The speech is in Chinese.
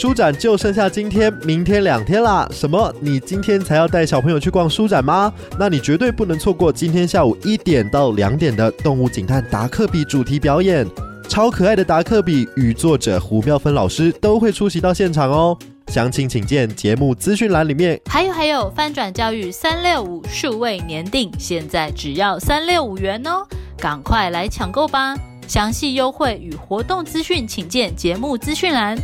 书展就剩下今天明天两天啦。什么？你今天才要带小朋友去逛书展吗？那你绝对不能错过今天下午一点到两点的动物警探达克比主题表演。超可爱的达克比与作者胡妙芬老师都会出席到现场哦。详情请见节目资讯栏里面。还有还有翻转教育三六五数位年定现在只要三六五元哦赶快来抢购吧。详细优惠与活动资讯请见节目资讯栏。